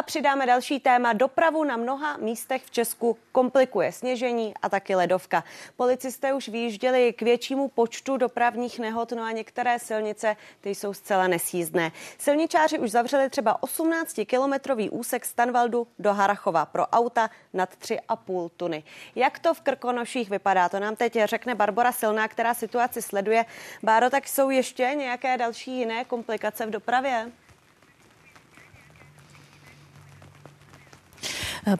A přidáme další téma. Dopravu na mnoha místech v Česku komplikuje sněžení a taky ledovka. Policisté už vyjížděli k většímu počtu dopravních nehod, no a některé silnice ty jsou zcela nesjízdné. Silničáři už zavřeli třeba 18-kilometrový úsek Stanvaldu do Harachova pro auta nad 3,5 tuny. Jak to v Krkonoších vypadá, to nám teď řekne Barbara Silná, která situaci sleduje. Báro, tak jsou ještě nějaké další jiné komplikace v dopravě?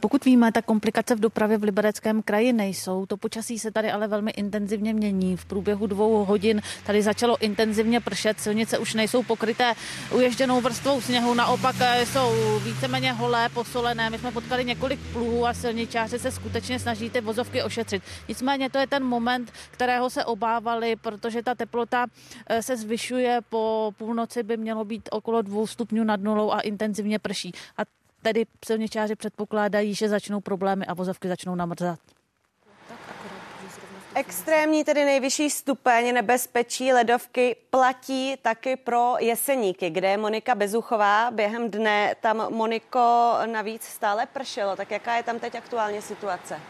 Pokud víme, tak komplikace v dopravě v Libereckém kraji nejsou. To počasí se tady ale velmi intenzivně mění. V průběhu dvou hodin tady začalo intenzivně pršet, silnice už nejsou pokryté uježděnou vrstvou sněhu, naopak eh, jsou víceméně holé, posolené. My jsme potkali několik pluhů a silničáři se skutečně snaží ty vozovky ošetřit. Nicméně to je ten moment, kterého se obávali, protože ta teplota eh, se zvyšuje po půlnoci by mělo být okolo dvou stupňů nad nulou a intenzivně prší. A Tedy silničáři předpokládají, že začnou problémy a vozovky začnou namrzat. Extrémní, tedy nejvyšší stupeň nebezpečí ledovky platí taky pro jeseníky, kde je Monika Bezuchová. Během dne tam, Moniko, navíc stále pršelo. Tak jaká je tam teď aktuálně situace?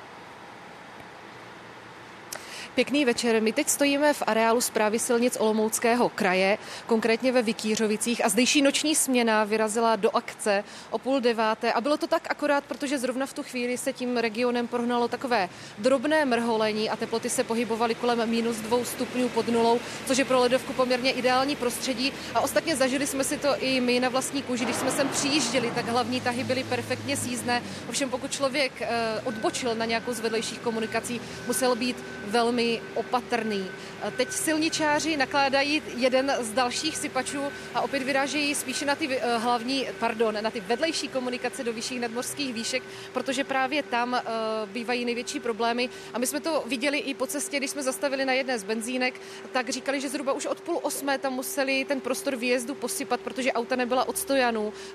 Pěkný večer. My teď stojíme v areálu zprávy silnic Olomouckého kraje, konkrétně ve Vikířovicích a zdejší noční směna vyrazila do akce o půl deváté a bylo to tak akorát, protože zrovna v tu chvíli se tím regionem prohnalo takové drobné mrholení a teploty se pohybovaly kolem minus dvou stupňů pod nulou, což je pro ledovku poměrně ideální prostředí a ostatně zažili jsme si to i my na vlastní kůži, když jsme sem přijížděli, tak hlavní tahy byly perfektně sízné. Ovšem pokud člověk eh, odbočil na nějakou z vedlejších komunikací, musel být velmi opatrný. Teď silničáři nakládají jeden z dalších sypačů a opět vyrážejí spíše na ty eh, hlavní, pardon, na ty vedlejší komunikace do vyšších nadmořských výšek, protože právě tam eh, bývají největší problémy. A my jsme to viděli i po cestě, když jsme zastavili na jedné z benzínek, tak říkali, že zhruba už od půl osmé tam museli ten prostor výjezdu posypat, protože auta nebyla od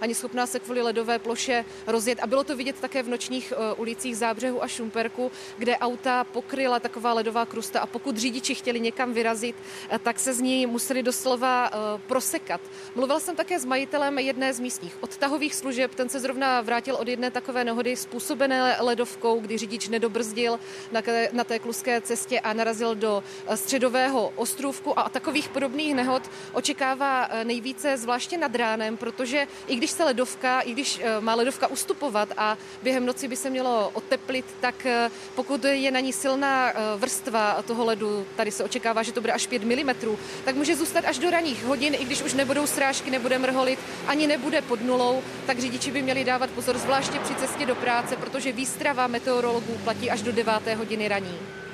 ani schopná se kvůli ledové ploše rozjet. A bylo to vidět také v nočních eh, ulicích Zábřehu a Šumperku, kde auta pokryla taková ledová krusta a pokud řidiči chtěli někam vyrazit, eh, tak se z ní museli doslova uh, prosekat. Mluvil jsem také s majitelem jedné z místních odtahových služeb, ten se zrovna vrátil od jedné takové nehody způsobené ledovkou, kdy řidič nedobrzdil na, na té kluské cestě a narazil do eh, středového ostrůvku a takových podobných nehod očekává nejvíce zvláště nad ránem, protože i když se ledovka, i když má ledovka ustupovat a během noci by se mělo oteplit, tak pokud je na ní silná vrstva toho ledu, tady se očekává, že to bude až 5 mm, tak může zůstat až do raných hodin, i když už nebudou srážky, nebude mrholit, ani nebude pod nulou, tak řidiči by měli dávat pozor, zvláště při cestě do práce, protože výstrava meteorologů platí až do 9. hodiny raní.